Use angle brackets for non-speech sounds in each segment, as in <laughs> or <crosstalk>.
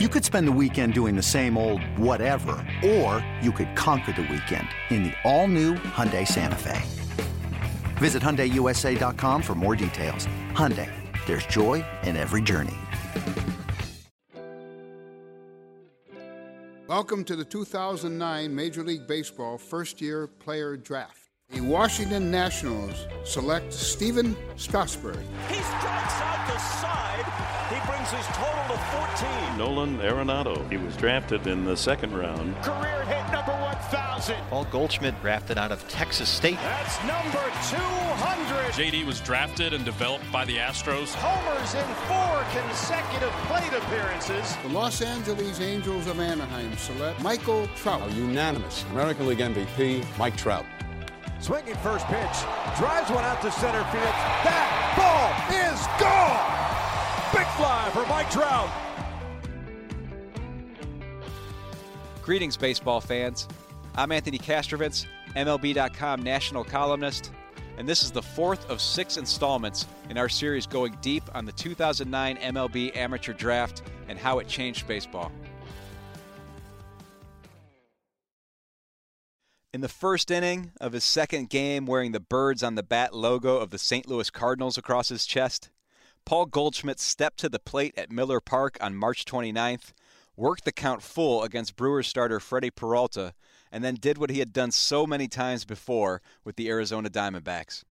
You could spend the weekend doing the same old whatever, or you could conquer the weekend in the all-new Hyundai Santa Fe. Visit HyundaiUSA.com for more details. Hyundai, there's joy in every journey. Welcome to the 2009 Major League Baseball first year player draft. The Washington Nationals select Stephen Strasburg. He strikes out the side. He brings his total to 14. Nolan Arenado. He was drafted in the second round. Career hit number 1,000. Paul Goldschmidt drafted out of Texas State. That's number 200. JD was drafted and developed by the Astros. Homers in four consecutive plate appearances. The Los Angeles Angels of Anaheim select Michael Trout. A unanimous American League MVP, Mike Trout. Swinging first pitch, drives one out to center field. That ball is gone. Big fly for Mike Trout. Greetings, baseball fans. I'm Anthony Castrovince, MLB.com national columnist, and this is the fourth of six installments in our series going deep on the 2009 MLB Amateur Draft and how it changed baseball. In the first inning of his second game, wearing the birds on the bat logo of the St. Louis Cardinals across his chest, Paul Goldschmidt stepped to the plate at Miller Park on March 29th, worked the count full against Brewers starter Freddy Peralta, and then did what he had done so many times before with the Arizona Diamondbacks.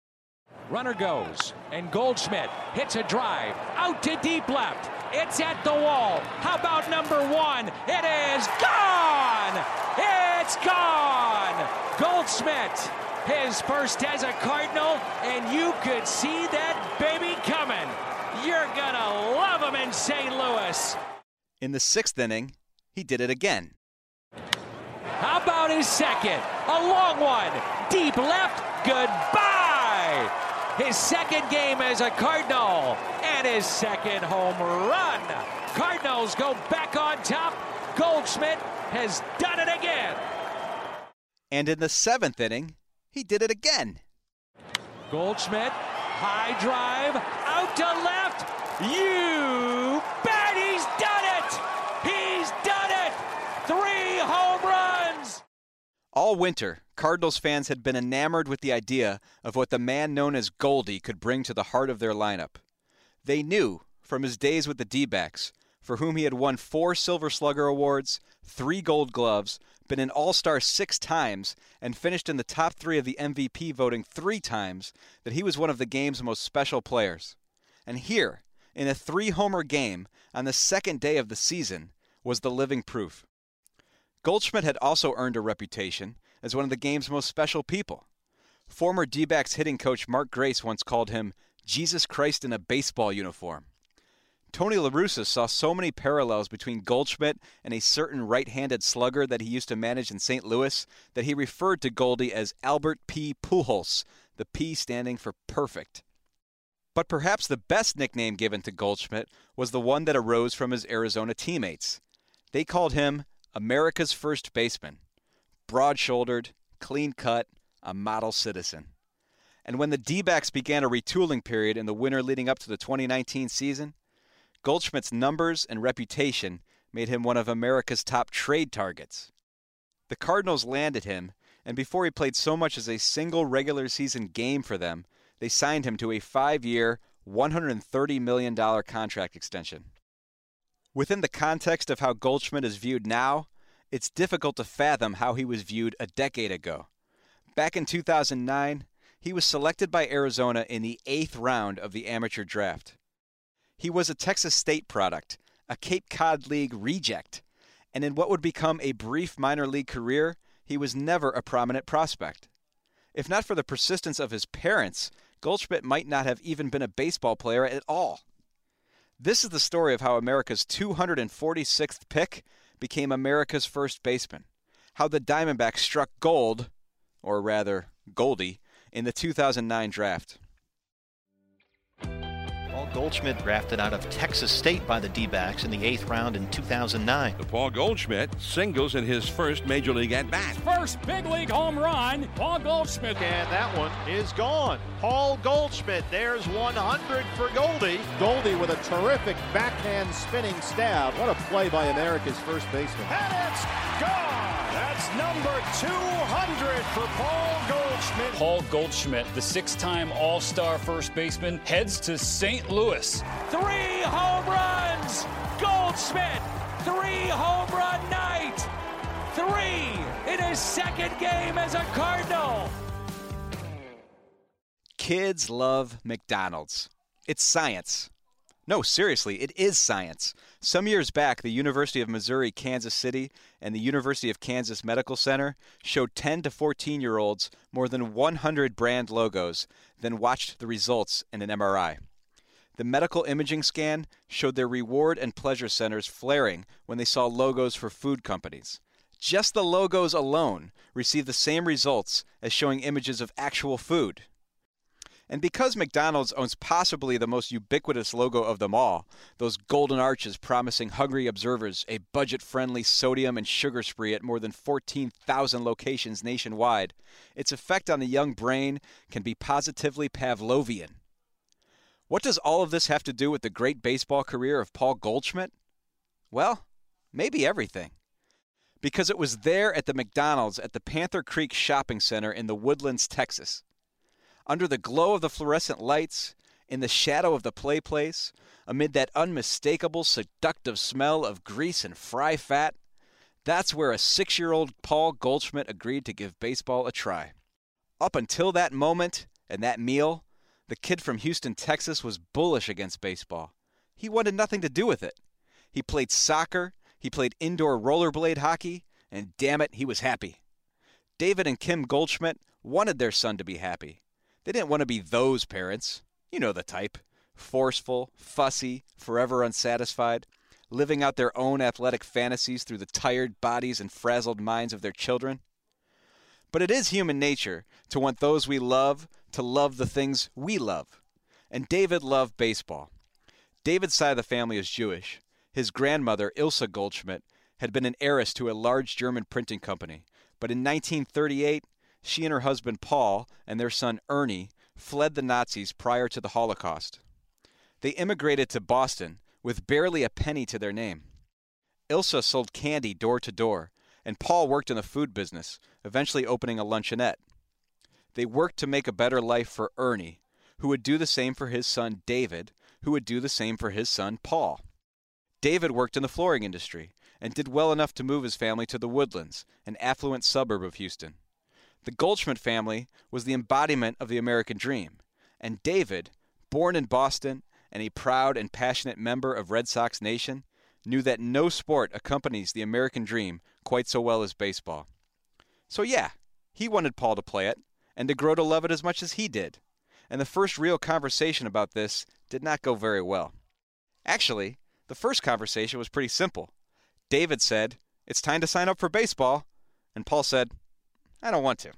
Runner goes, and Goldschmidt hits a drive out to deep left. It's at the wall. How about number one? It is gone! It's gone! Goldschmidt, his first as a Cardinal, and you could see that baby coming. You're gonna love him in St. Louis. In the sixth inning, he did it again. How about his second? A long one. Deep left. Goodbye. His second game as a Cardinal and his second home run. Cardinals go back on top. Goldschmidt has done it again. And in the seventh inning, he did it again. Goldschmidt, high drive, out to left. You bet he's done it! He's done it! Three home runs! All winter, Cardinals fans had been enamored with the idea of what the man known as Goldie could bring to the heart of their lineup. They knew, from his days with the D backs, for whom he had won four Silver Slugger awards, three Gold Gloves, been an All Star six times, and finished in the top three of the MVP voting three times, that he was one of the game's most special players. And here, in a three homer game on the second day of the season, was the living proof. Goldschmidt had also earned a reputation as one of the game's most special people. Former D backs hitting coach Mark Grace once called him Jesus Christ in a baseball uniform. Tony La Russa saw so many parallels between Goldschmidt and a certain right handed slugger that he used to manage in St. Louis that he referred to Goldie as Albert P. Pujols, the P standing for perfect. But perhaps the best nickname given to Goldschmidt was the one that arose from his Arizona teammates. They called him America's first baseman. Broad shouldered, clean cut, a model citizen. And when the D backs began a retooling period in the winter leading up to the 2019 season, Goldschmidt's numbers and reputation made him one of America's top trade targets. The Cardinals landed him, and before he played so much as a single regular season game for them, they signed him to a five year, $130 million contract extension. Within the context of how Goldschmidt is viewed now, it's difficult to fathom how he was viewed a decade ago. Back in 2009, he was selected by Arizona in the eighth round of the amateur draft. He was a Texas State product, a Cape Cod League reject, and in what would become a brief minor league career, he was never a prominent prospect. If not for the persistence of his parents, Goldschmidt might not have even been a baseball player at all. This is the story of how America's 246th pick became America's first baseman, how the Diamondbacks struck gold, or rather, Goldie, in the 2009 draft. Goldschmidt, drafted out of Texas State by the D backs in the eighth round in 2009. Paul Goldschmidt singles in his first major league at bat. First big league home run, Paul Goldschmidt. And that one is gone. Paul Goldschmidt, there's 100 for Goldie. Goldie with a terrific backhand spinning stab. What a play by America's first baseman. And it's gone. That's number 200 for Paul Goldschmidt. Paul Goldschmidt, the six time All Star first baseman, heads to St. Louis. Three home runs! Goldschmidt, three home run night! Three in his second game as a Cardinal. Kids love McDonald's. It's science. No, seriously, it is science. Some years back, the University of Missouri Kansas City and the University of Kansas Medical Center showed 10 to 14 year olds more than 100 brand logos, then watched the results in an MRI. The medical imaging scan showed their reward and pleasure centers flaring when they saw logos for food companies. Just the logos alone received the same results as showing images of actual food. And because McDonald's owns possibly the most ubiquitous logo of them all, those golden arches promising hungry observers a budget friendly sodium and sugar spree at more than 14,000 locations nationwide, its effect on the young brain can be positively Pavlovian. What does all of this have to do with the great baseball career of Paul Goldschmidt? Well, maybe everything. Because it was there at the McDonald's at the Panther Creek Shopping Center in the Woodlands, Texas under the glow of the fluorescent lights, in the shadow of the play place, amid that unmistakable seductive smell of grease and fry fat, that's where a six year old Paul Goldschmidt agreed to give baseball a try. Up until that moment and that meal, the kid from Houston, Texas was bullish against baseball. He wanted nothing to do with it. He played soccer, he played indoor rollerblade hockey, and damn it, he was happy. David and Kim Goldschmidt wanted their son to be happy. They didn't want to be those parents. You know the type forceful, fussy, forever unsatisfied, living out their own athletic fantasies through the tired bodies and frazzled minds of their children. But it is human nature to want those we love to love the things we love. And David loved baseball. David's side of the family is Jewish. His grandmother, Ilsa Goldschmidt, had been an heiress to a large German printing company. But in 1938, she and her husband Paul and their son Ernie fled the Nazis prior to the Holocaust. They immigrated to Boston with barely a penny to their name. Ilsa sold candy door to door, and Paul worked in the food business, eventually opening a luncheonette. They worked to make a better life for Ernie, who would do the same for his son David, who would do the same for his son Paul. David worked in the flooring industry and did well enough to move his family to the Woodlands, an affluent suburb of Houston. The Goldschmidt family was the embodiment of the American dream, and David, born in Boston and a proud and passionate member of Red Sox Nation, knew that no sport accompanies the American dream quite so well as baseball. So, yeah, he wanted Paul to play it and to grow to love it as much as he did. And the first real conversation about this did not go very well. Actually, the first conversation was pretty simple. David said, It's time to sign up for baseball. And Paul said, I don't want to.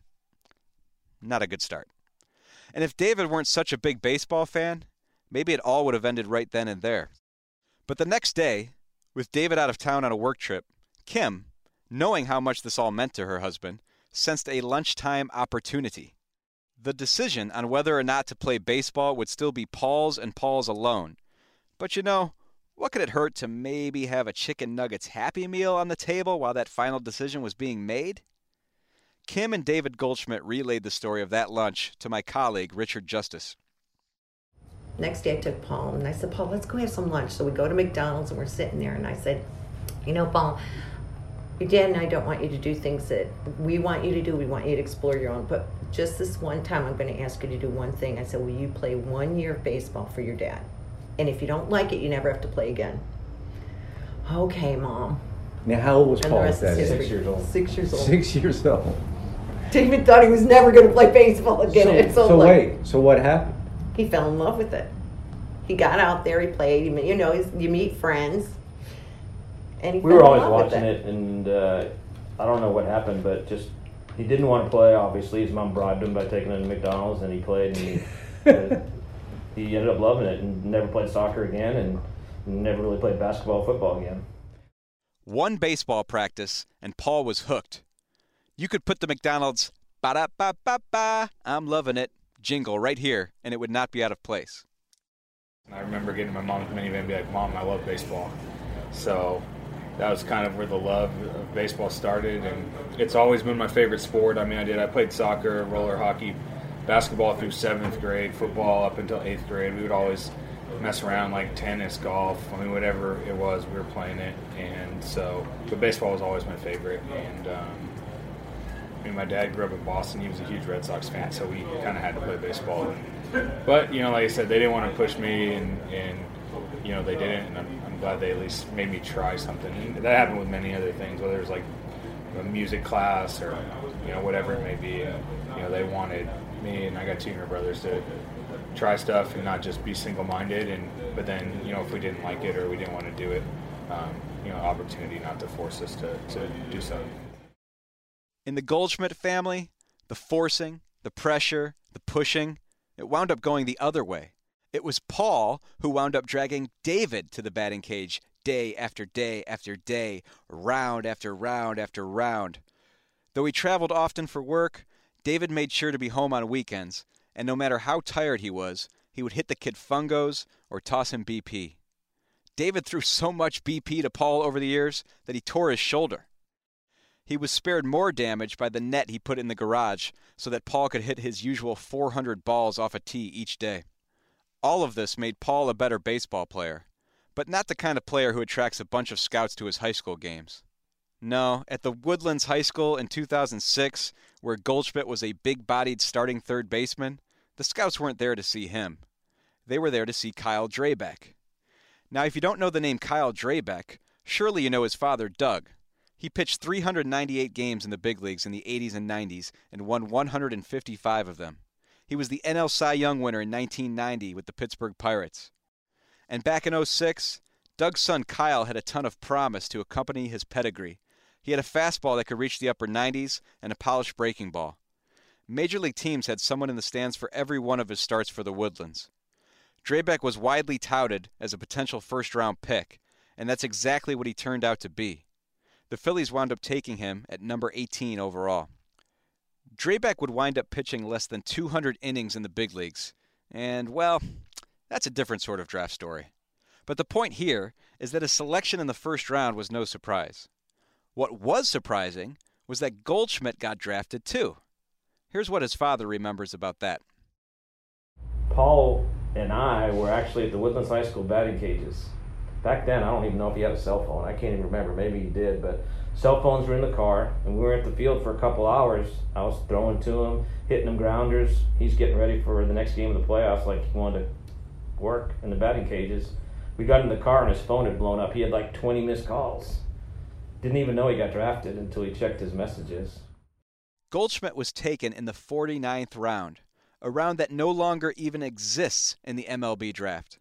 Not a good start. And if David weren't such a big baseball fan, maybe it all would have ended right then and there. But the next day, with David out of town on a work trip, Kim, knowing how much this all meant to her husband, sensed a lunchtime opportunity. The decision on whether or not to play baseball would still be Paul's and Paul's alone. But you know, what could it hurt to maybe have a chicken nuggets happy meal on the table while that final decision was being made? Kim and David Goldschmidt relayed the story of that lunch to my colleague, Richard Justice. Next day, I took Paul and I said, Paul, let's go have some lunch. So we go to McDonald's and we're sitting there, and I said, You know, Paul, your dad and I don't want you to do things that we want you to do. We want you to explore your own. But just this one time, I'm going to ask you to do one thing. I said, Will you play one year of baseball for your dad? And if you don't like it, you never have to play again. Okay, mom. Now, how old was And Paul rest at that? is age? Six years old. Six years old. Six years old. David thought he was never going to play baseball again. So, It's <laughs> so so like- wait. So what happened? He fell in love with it. He got out there, he played. He, you know, he's, you meet friends. And we were always watching it, and uh, I don't know what happened, but just he didn't want to play. Obviously, his mom bribed him by taking him to McDonald's, and he played. And he, <laughs> uh, he ended up loving it and never played soccer again and never really played basketball football again. One baseball practice, and Paul was hooked. You could put the McDonald's ba da ba ba ba, I'm loving it jingle right here, and it would not be out of place. I remember getting my mom's minivan and be like, Mom, I love baseball. So that was kind of where the love of baseball started, and it's always been my favorite sport. I mean, I did, I played soccer, roller hockey, basketball through seventh grade, football up until eighth grade. We would always mess around like tennis, golf, I mean, whatever it was, we were playing it. And so, but baseball was always my favorite. And, um, I mean, my dad grew up in Boston. He was a huge Red Sox fan, so we kind of had to play baseball. But you know, like I said, they didn't want to push me, and, and you know they didn't. And I'm, I'm glad they at least made me try something. And that happened with many other things, whether it was like a music class or you know whatever it may be. You know, they wanted me, and I got two younger brothers to try stuff and not just be single-minded. And but then you know if we didn't like it or we didn't want to do it, um, you know, opportunity not to force us to, to do something. In the Goldschmidt family, the forcing, the pressure, the pushing, it wound up going the other way. It was Paul who wound up dragging David to the batting cage day after day after day, round after round after round. Though he traveled often for work, David made sure to be home on weekends, and no matter how tired he was, he would hit the kid fungos or toss him BP. David threw so much BP to Paul over the years that he tore his shoulder. He was spared more damage by the net he put in the garage so that Paul could hit his usual 400 balls off a tee each day. All of this made Paul a better baseball player, but not the kind of player who attracts a bunch of scouts to his high school games. No, at the Woodlands High School in 2006, where Goldschmidt was a big bodied starting third baseman, the scouts weren't there to see him. They were there to see Kyle Drabek. Now, if you don't know the name Kyle Drabek, surely you know his father, Doug, he pitched 398 games in the big leagues in the 80s and 90s and won 155 of them. He was the NL Cy Young winner in 1990 with the Pittsburgh Pirates. And back in 06, Doug's son Kyle had a ton of promise to accompany his pedigree. He had a fastball that could reach the upper 90s and a polished breaking ball. Major league teams had someone in the stands for every one of his starts for the Woodlands. Drabek was widely touted as a potential first round pick, and that's exactly what he turned out to be the Phillies wound up taking him at number 18 overall. Drabek would wind up pitching less than 200 innings in the big leagues, and, well, that's a different sort of draft story. But the point here is that his selection in the first round was no surprise. What was surprising was that Goldschmidt got drafted too. Here's what his father remembers about that. Paul and I were actually at the Woodlands High School batting cages back then, I don't even know if he had a cell phone. I can't even remember. Maybe he did, but cell phones were in the car, and we were at the field for a couple hours. I was throwing to him, hitting him grounders. He's getting ready for the next game of the playoffs, like he wanted to work in the batting cages. We got in the car, and his phone had blown up. He had like 20 missed calls. Didn't even know he got drafted until he checked his messages. Goldschmidt was taken in the 49th round, a round that no longer even exists in the MLB draft.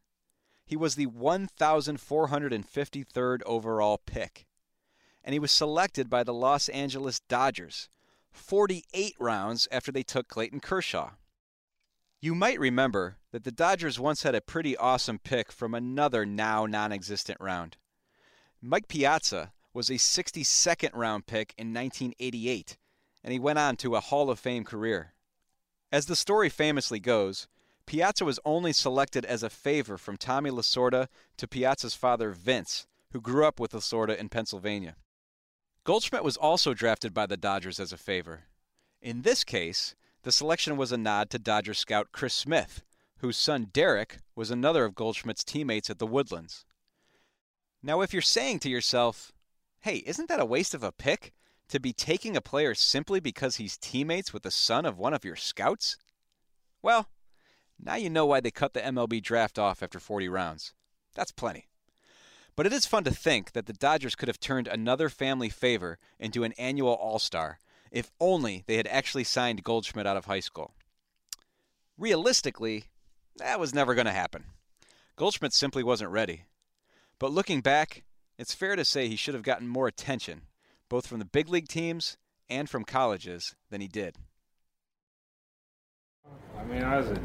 He was the 1,453rd overall pick. And he was selected by the Los Angeles Dodgers 48 rounds after they took Clayton Kershaw. You might remember that the Dodgers once had a pretty awesome pick from another now non existent round. Mike Piazza was a 62nd round pick in 1988, and he went on to a Hall of Fame career. As the story famously goes, Piazza was only selected as a favor from Tommy Lasorda to Piazza's father, Vince, who grew up with Lasorda in Pennsylvania. Goldschmidt was also drafted by the Dodgers as a favor. In this case, the selection was a nod to Dodger scout Chris Smith, whose son Derek was another of Goldschmidt's teammates at the Woodlands. Now, if you're saying to yourself, hey, isn't that a waste of a pick to be taking a player simply because he's teammates with the son of one of your scouts? Well, now you know why they cut the MLB draft off after 40 rounds. That's plenty. But it is fun to think that the Dodgers could have turned another family favor into an annual All Star if only they had actually signed Goldschmidt out of high school. Realistically, that was never going to happen. Goldschmidt simply wasn't ready. But looking back, it's fair to say he should have gotten more attention, both from the big league teams and from colleges, than he did. I mean, I was a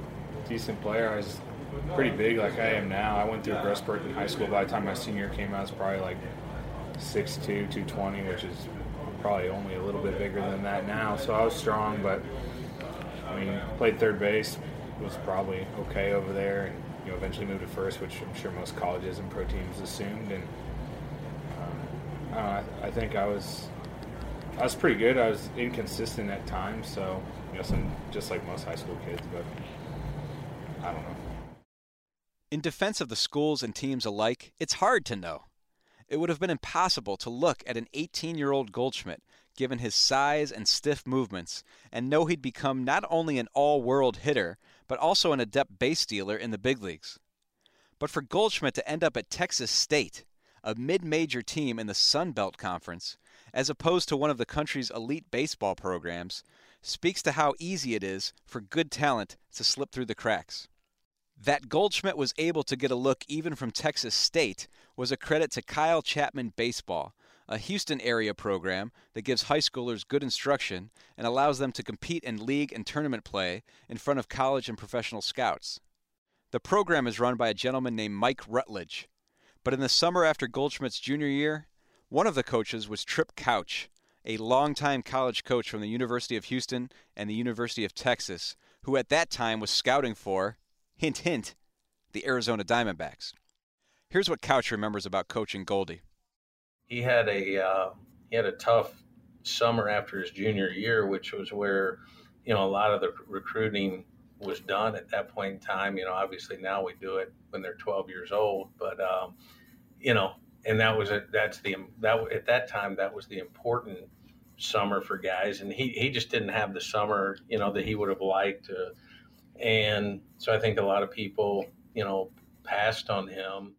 decent player. I was pretty big like I am now. I went through spurt in high school. By the time my senior came out, I was probably like 6'2", 220, which is probably only a little bit bigger than that now. So I was strong, but I mean, played third base, was probably okay over there, and you know, eventually moved to first, which I'm sure most colleges and pro teams assumed. And um, I think I was I was pretty good. I was inconsistent at times, so you know, some just like most high school kids, but I don't know. In defense of the schools and teams alike, it's hard to know. It would have been impossible to look at an 18 year old Goldschmidt, given his size and stiff movements, and know he'd become not only an all world hitter, but also an adept base stealer in the big leagues. But for Goldschmidt to end up at Texas State, a mid major team in the Sun Belt Conference, as opposed to one of the country's elite baseball programs, speaks to how easy it is for good talent to slip through the cracks. That Goldschmidt was able to get a look even from Texas State was a credit to Kyle Chapman Baseball, a Houston area program that gives high schoolers good instruction and allows them to compete in league and tournament play in front of college and professional scouts. The program is run by a gentleman named Mike Rutledge, but in the summer after Goldschmidt's junior year, one of the coaches was Trip Couch, a longtime college coach from the University of Houston and the University of Texas, who at that time was scouting for Hint, hint, the Arizona Diamondbacks. Here's what Couch remembers about coaching Goldie. He had a uh, he had a tough summer after his junior year, which was where you know a lot of the recruiting was done at that point in time. You know, obviously now we do it when they're 12 years old, but um, you know, and that was a, that's the that at that time that was the important summer for guys, and he he just didn't have the summer you know that he would have liked and so I think a lot of people, you know, passed on him.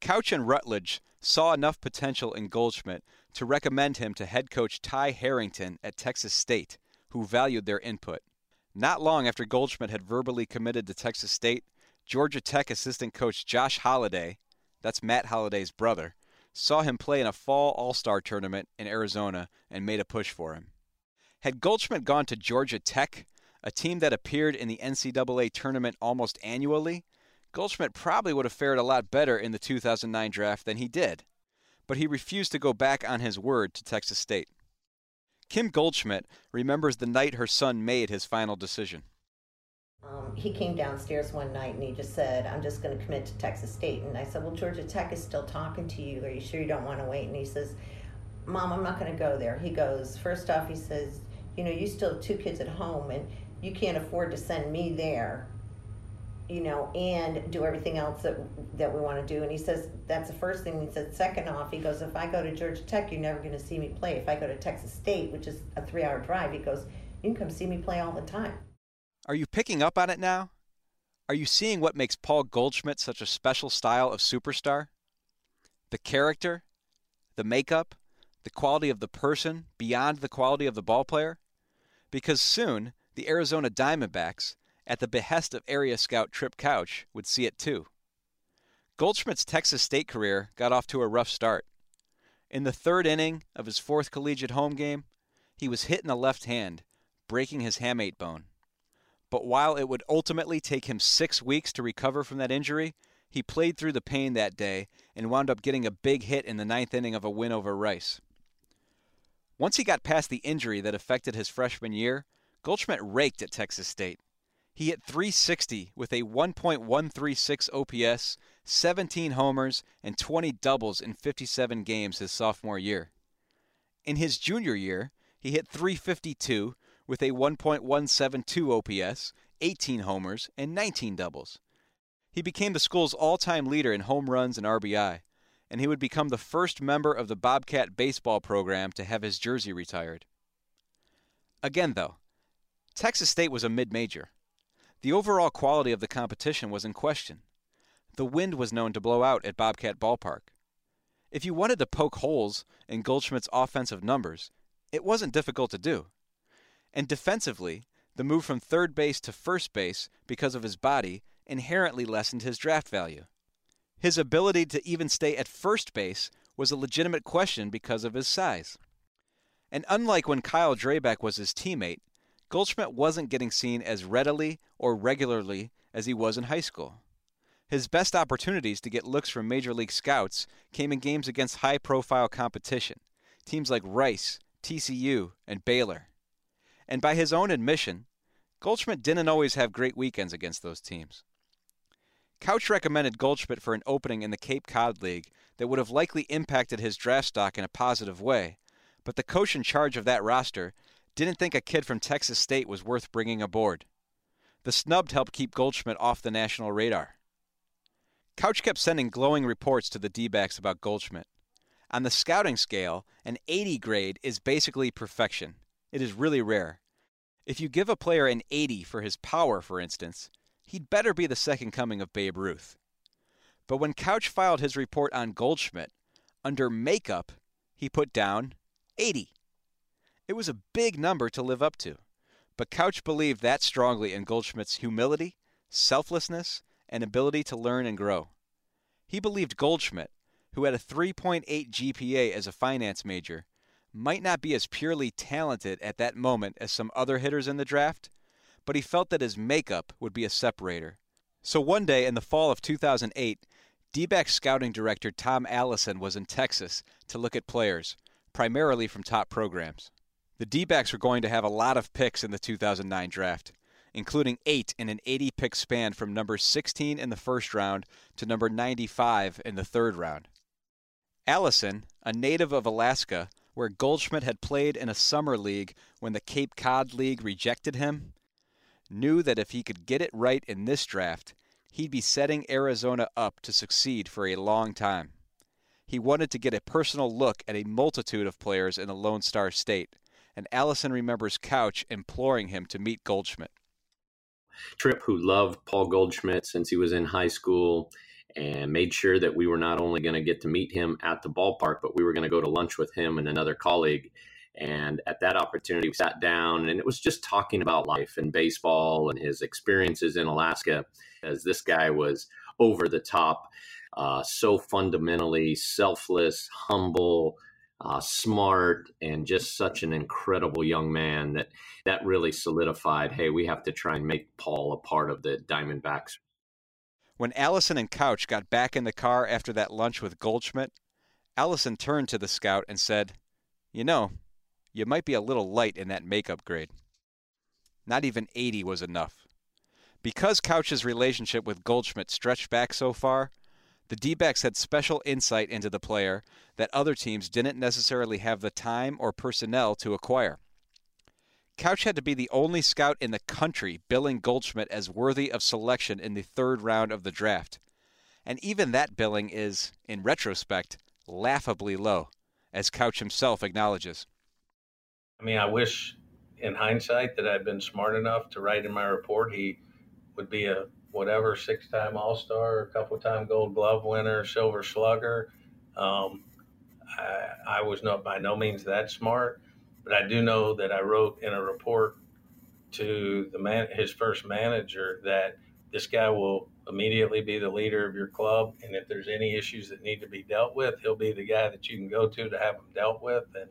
Couch and Rutledge saw enough potential in Goldschmidt to recommend him to head coach Ty Harrington at Texas State, who valued their input. Not long after Goldschmidt had verbally committed to Texas State, Georgia Tech assistant coach Josh Holliday, that's Matt Holliday's brother, saw him play in a fall All Star tournament in Arizona and made a push for him. Had Goldschmidt gone to Georgia Tech, a team that appeared in the NCAA tournament almost annually, Goldschmidt probably would have fared a lot better in the 2009 draft than he did. But he refused to go back on his word to Texas State. Kim Goldschmidt remembers the night her son made his final decision. He came downstairs one night and he just said, I'm just going to commit to Texas State. And I said, Well, Georgia Tech is still talking to you. Are you sure you don't want to wait? And he says, Mom, I'm not going to go there. He goes, First off, he says, You know, you still have two kids at home. And you can't afford to send me there you know, and do everything else that that we want to do. And he says that's the first thing. He said second off, he goes, if I go to Georgia Tech, you're never going to see me play. If I go to Texas State, which is a three-hour drive, he goes, you can come see me play all the time. Are you picking up on it now? Are you seeing what makes Paul Goldschmidt such a special style of superstar? The character, the makeup, the quality of the person beyond the quality of the ball player? Because soon the Arizona Diamondbacks, at the behest of area scout Trip Couch, would see it too. Goldschmidt's Texas State career got off to a rough start. In the third inning of his fourth collegiate home game, he was hit in the left hand, breaking his hamate bone. But while it would ultimately take him six weeks to recover from that injury, he played through the pain that day and wound up getting a big hit in the ninth inning of a win over Rice. Once he got past the injury that affected his freshman year, Goldschmidt raked at Texas State. He hit 360 with a 1.136 OPS, 17 homers, and 20 doubles in 57 games his sophomore year. In his junior year, he hit 352 with a 1.172 OPS, 18 homers, and 19 doubles. He became the school's all time leader in home runs and RBI, and he would become the first member of the Bobcat baseball program to have his jersey retired. Again, though, Texas State was a mid major. The overall quality of the competition was in question. The wind was known to blow out at Bobcat Ballpark. If you wanted to poke holes in Goldschmidt's offensive numbers, it wasn't difficult to do. And defensively, the move from third base to first base because of his body inherently lessened his draft value. His ability to even stay at first base was a legitimate question because of his size. And unlike when Kyle Drabek was his teammate, Goldschmidt wasn't getting seen as readily or regularly as he was in high school. His best opportunities to get looks from major league scouts came in games against high profile competition, teams like Rice, TCU, and Baylor. And by his own admission, Goldschmidt didn't always have great weekends against those teams. Couch recommended Goldschmidt for an opening in the Cape Cod League that would have likely impacted his draft stock in a positive way, but the coach in charge of that roster didn't think a kid from Texas State was worth bringing aboard. The snub helped keep Goldschmidt off the national radar. Couch kept sending glowing reports to the D backs about Goldschmidt. On the scouting scale, an 80 grade is basically perfection. It is really rare. If you give a player an 80 for his power, for instance, he'd better be the second coming of Babe Ruth. But when Couch filed his report on Goldschmidt, under makeup, he put down 80. It was a big number to live up to, but Couch believed that strongly in Goldschmidt's humility, selflessness, and ability to learn and grow. He believed Goldschmidt, who had a 3.8 GPA as a finance major, might not be as purely talented at that moment as some other hitters in the draft, but he felt that his makeup would be a separator. So one day in the fall of 2008, D scouting director Tom Allison was in Texas to look at players, primarily from top programs. The D were going to have a lot of picks in the 2009 draft, including eight in an 80 pick span from number 16 in the first round to number 95 in the third round. Allison, a native of Alaska, where Goldschmidt had played in a summer league when the Cape Cod League rejected him, knew that if he could get it right in this draft, he'd be setting Arizona up to succeed for a long time. He wanted to get a personal look at a multitude of players in the Lone Star State, and Allison remembers Couch imploring him to meet Goldschmidt. Trip, who loved Paul Goldschmidt since he was in high school, and made sure that we were not only going to get to meet him at the ballpark, but we were going to go to lunch with him and another colleague. And at that opportunity, we sat down and it was just talking about life and baseball and his experiences in Alaska, as this guy was over the top, uh, so fundamentally selfless, humble, uh, smart, and just such an incredible young man that that really solidified. Hey, we have to try and make Paul a part of the Diamondbacks. When Allison and Couch got back in the car after that lunch with Goldschmidt, Allison turned to the scout and said, "You know, you might be a little light in that makeup grade." Not even 80 was enough. Because Couch's relationship with Goldschmidt stretched back so far, the D backs had special insight into the player that other teams didn't necessarily have the time or personnel to acquire. Couch had to be the only scout in the country billing Goldschmidt as worthy of selection in the third round of the draft. And even that billing is, in retrospect, laughably low, as Couch himself acknowledges. I mean, I wish in hindsight that I'd been smart enough to write in my report he would be a whatever six time All Star, a couple time Gold Glove winner, Silver Slugger. Um, I, I, was not by no means that smart, but I do know that I wrote in a report to the man, his first manager, that this guy will immediately be the leader of your club, and if there's any issues that need to be dealt with, he'll be the guy that you can go to to have them dealt with. And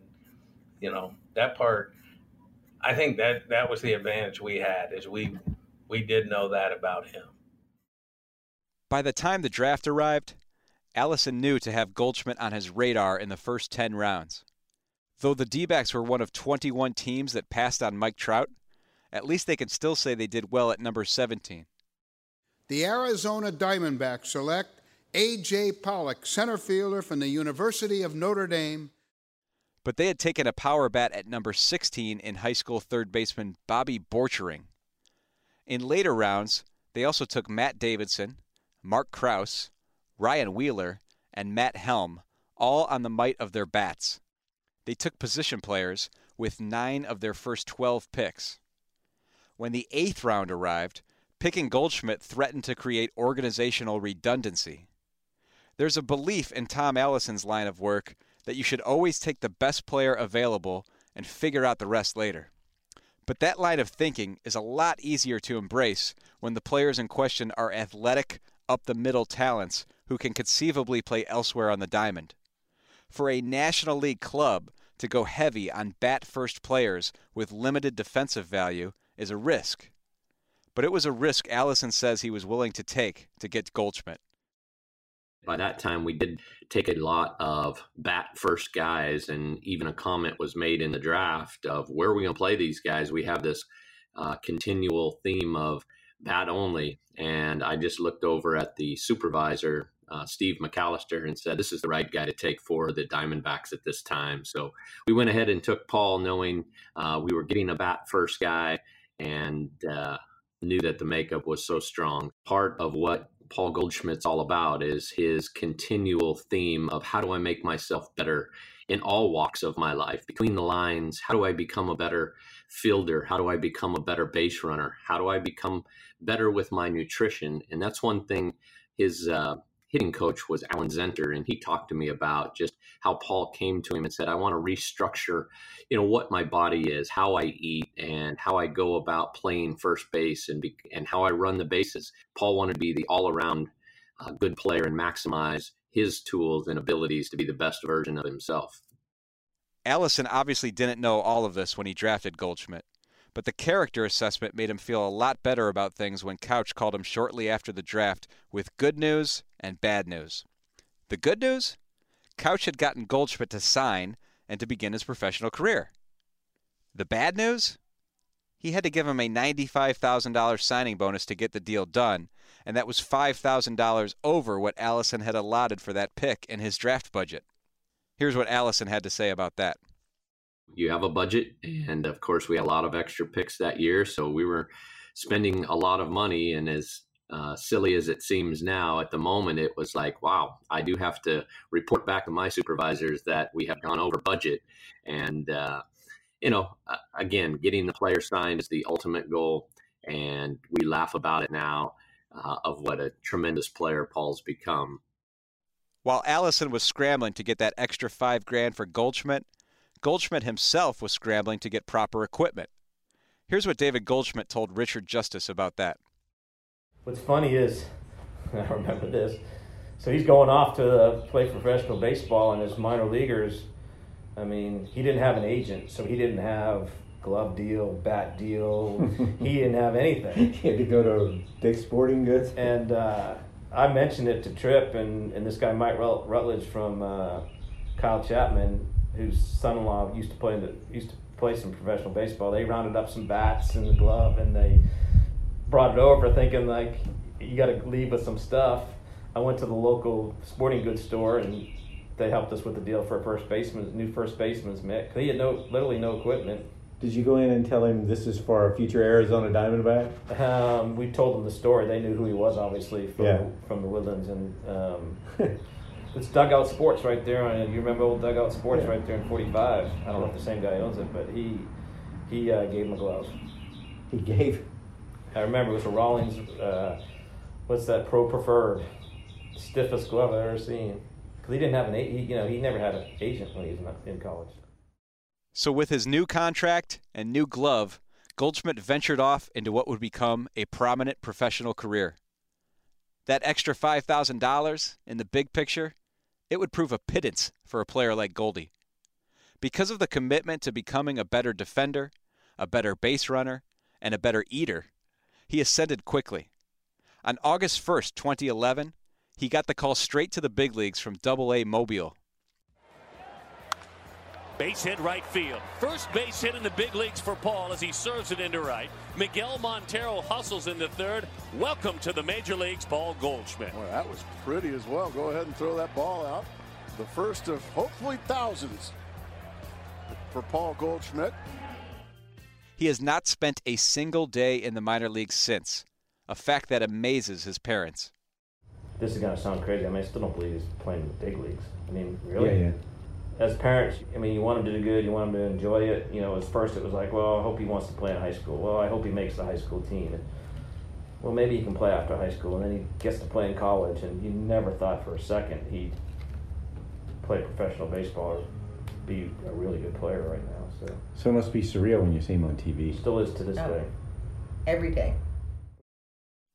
you know that part, I think that that was the advantage we had, is we we did know that about him. By the time the draft arrived, Allison knew to have Goldschmidt on his radar in the first 10 rounds. Though the D backs were one of 21 teams that passed on Mike Trout, at least they can still say they did well at number 17. The Arizona Diamondbacks select A.J. Pollock, center fielder from the University of Notre Dame. But they had taken a power bat at number 16 in high school third baseman Bobby Borchering. In later rounds, they also took Matt Davidson, Marc Krauss, Ryan Wheeler, and Matt Helm, all on the might of their bats. They took position players with nine of their first 12 picks. When the eighth round arrived, picking Goldschmidt threatened to create organizational redundancy. There's a belief in Tom Allison's line of work that you should always take the best player available and figure out the rest later. But that line of thinking is a lot easier to embrace when the players in question are athletic, up the middle talents who can conceivably play elsewhere on the diamond. For a National League club to go heavy on bat first players with limited defensive value is a risk. But it was a risk Allison says he was willing to take to get Goldschmidt. By that time, we did take a lot of bat first guys, and even a comment was made in the draft of where are we going to play these guys? We have this uh, continual theme of bat only. And I just looked over at the supervisor, uh, Steve McAllister, and said, This is the right guy to take for the Diamondbacks at this time. So we went ahead and took Paul, knowing uh, we were getting a bat first guy and uh, knew that the makeup was so strong. Part of what Paul Goldschmidt's all about is his continual theme of how do I make myself better in all walks of my life, between the lines. How do I become a better fielder? How do I become a better base runner? How do I become better with my nutrition? And that's one thing his uh, hitting coach was Alan Zinter, and he talked to me about just how Paul came to him and said, "I want to restructure, you know, what my body is, how I eat, and how I go about playing first base, and be, and how I run the bases." Paul wanted to be the all-around uh, good player and maximize his tools and abilities to be the best version of himself. Allison obviously didn't know all of this when he drafted Goldschmidt, but the character assessment made him feel a lot better about things when Couch called him shortly after the draft with good news and bad news. The good news? Couch had gotten Goldschmidt to sign and to begin his professional career. The bad news? He had to give him a $95,000 signing bonus to get the deal done, and that was $5,000 over what Allison had allotted for that pick in his draft budget. Here's what Allison had to say about that. You have a budget, and of course, we had a lot of extra picks that year, so we were spending a lot of money. And as uh, silly as it seems now, at the moment, it was like, wow, I do have to report back to my supervisors that we have gone over budget. And, uh, you know, again, getting the player signed is the ultimate goal. And we laugh about it now uh, of what a tremendous player Paul's become. While Allison was scrambling to get that extra five grand for Goldschmidt, Goldschmidt himself was scrambling to get proper equipment. Here's what David Goldschmidt told Richard Justice about that. What's funny is, <laughs> I remember this. So he's going off to play professional baseball, and his minor leaguers, I mean, he didn't have an agent, so he didn't have glove deal, bat deal. <laughs> he didn't have anything. he had to go to Dick's Sporting Goods. And uh, I mentioned it to Trip and, and this guy Mike Rutledge from uh, Kyle Chapman, whose son-in-law used to play the used to play some professional baseball. They rounded up some bats and the glove, and they brought it over, thinking like you got to leave with some stuff. I went to the local sporting goods store and they helped us with the deal for a first baseman, new first baseman's mitt. He had no, literally no equipment. Did you go in and tell him this is for our future Arizona Diamondback? Um, we told them the story. They knew who he was, obviously, from, yeah. from the Woodlands. And um, <laughs> it's Dugout Sports right there. On, you remember old Dugout Sports yeah. right there in 45? I don't know if the same guy owns it, but he he uh, gave him a glove. He gave? I remember it was a Rawlings, uh, what's that, Pro Preferred. Stiffest glove I've ever seen. Because he didn't have an, he, you know, he never had an agent when he was in college. So, with his new contract and new glove, Goldschmidt ventured off into what would become a prominent professional career. That extra $5,000 in the big picture, it would prove a pittance for a player like Goldie. Because of the commitment to becoming a better defender, a better base runner, and a better eater, he ascended quickly. On August 1st, 2011, he got the call straight to the big leagues from Double A Mobile Base hit right field. First base hit in the big leagues for Paul as he serves it into right. Miguel Montero hustles into third. Welcome to the major leagues, Paul Goldschmidt. Well, that was pretty as well. Go ahead and throw that ball out. The first of hopefully thousands for Paul Goldschmidt. He has not spent a single day in the minor leagues since, a fact that amazes his parents. This is going to sound crazy. I mean, I still don't believe he's playing in the big leagues. I mean, really? Yeah, yeah as parents, I mean, you want him to do good, you want him to enjoy it. You know, at first it was like, well, I hope he wants to play in high school. Well, I hope he makes the high school team. And, well, maybe he can play after high school, and then he gets to play in college. And you never thought for a second he'd play professional baseball or be a really good player right now. So, so it must be surreal when you see him on TV. Still is to this oh, day. Every day.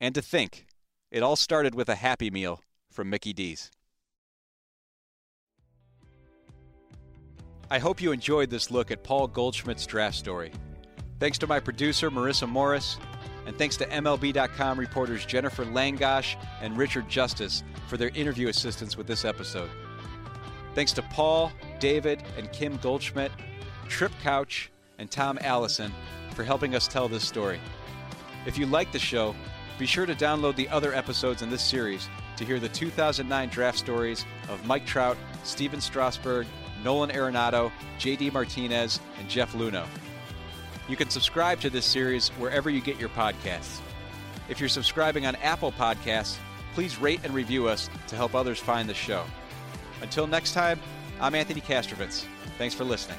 And to think, it all started with a Happy Meal from Mickey D's. I hope you enjoyed this look at Paul Goldschmidt's draft story. Thanks to my producer, Marissa Morris, and thanks to MLB.com reporters Jenifer Langosch and Richard Justice for their interview assistance with this episode. Thanks to Paul, David, and Kim Goldschmidt, Trip Couch, and Tom Allison for helping us tell this story. If you like the show, be sure to download the other episodes in this series to hear the 2009 draft stories of Mike Trout, Stephen Strasburg, Nolan Arenado, JD Martinez, and Jeff Luhnow. You can subscribe to this series wherever you get your podcasts. If you're subscribing on Apple Podcasts, please rate and review us to help others find the show. Until next time, I'm Anthony Castrovince. Thanks for listening.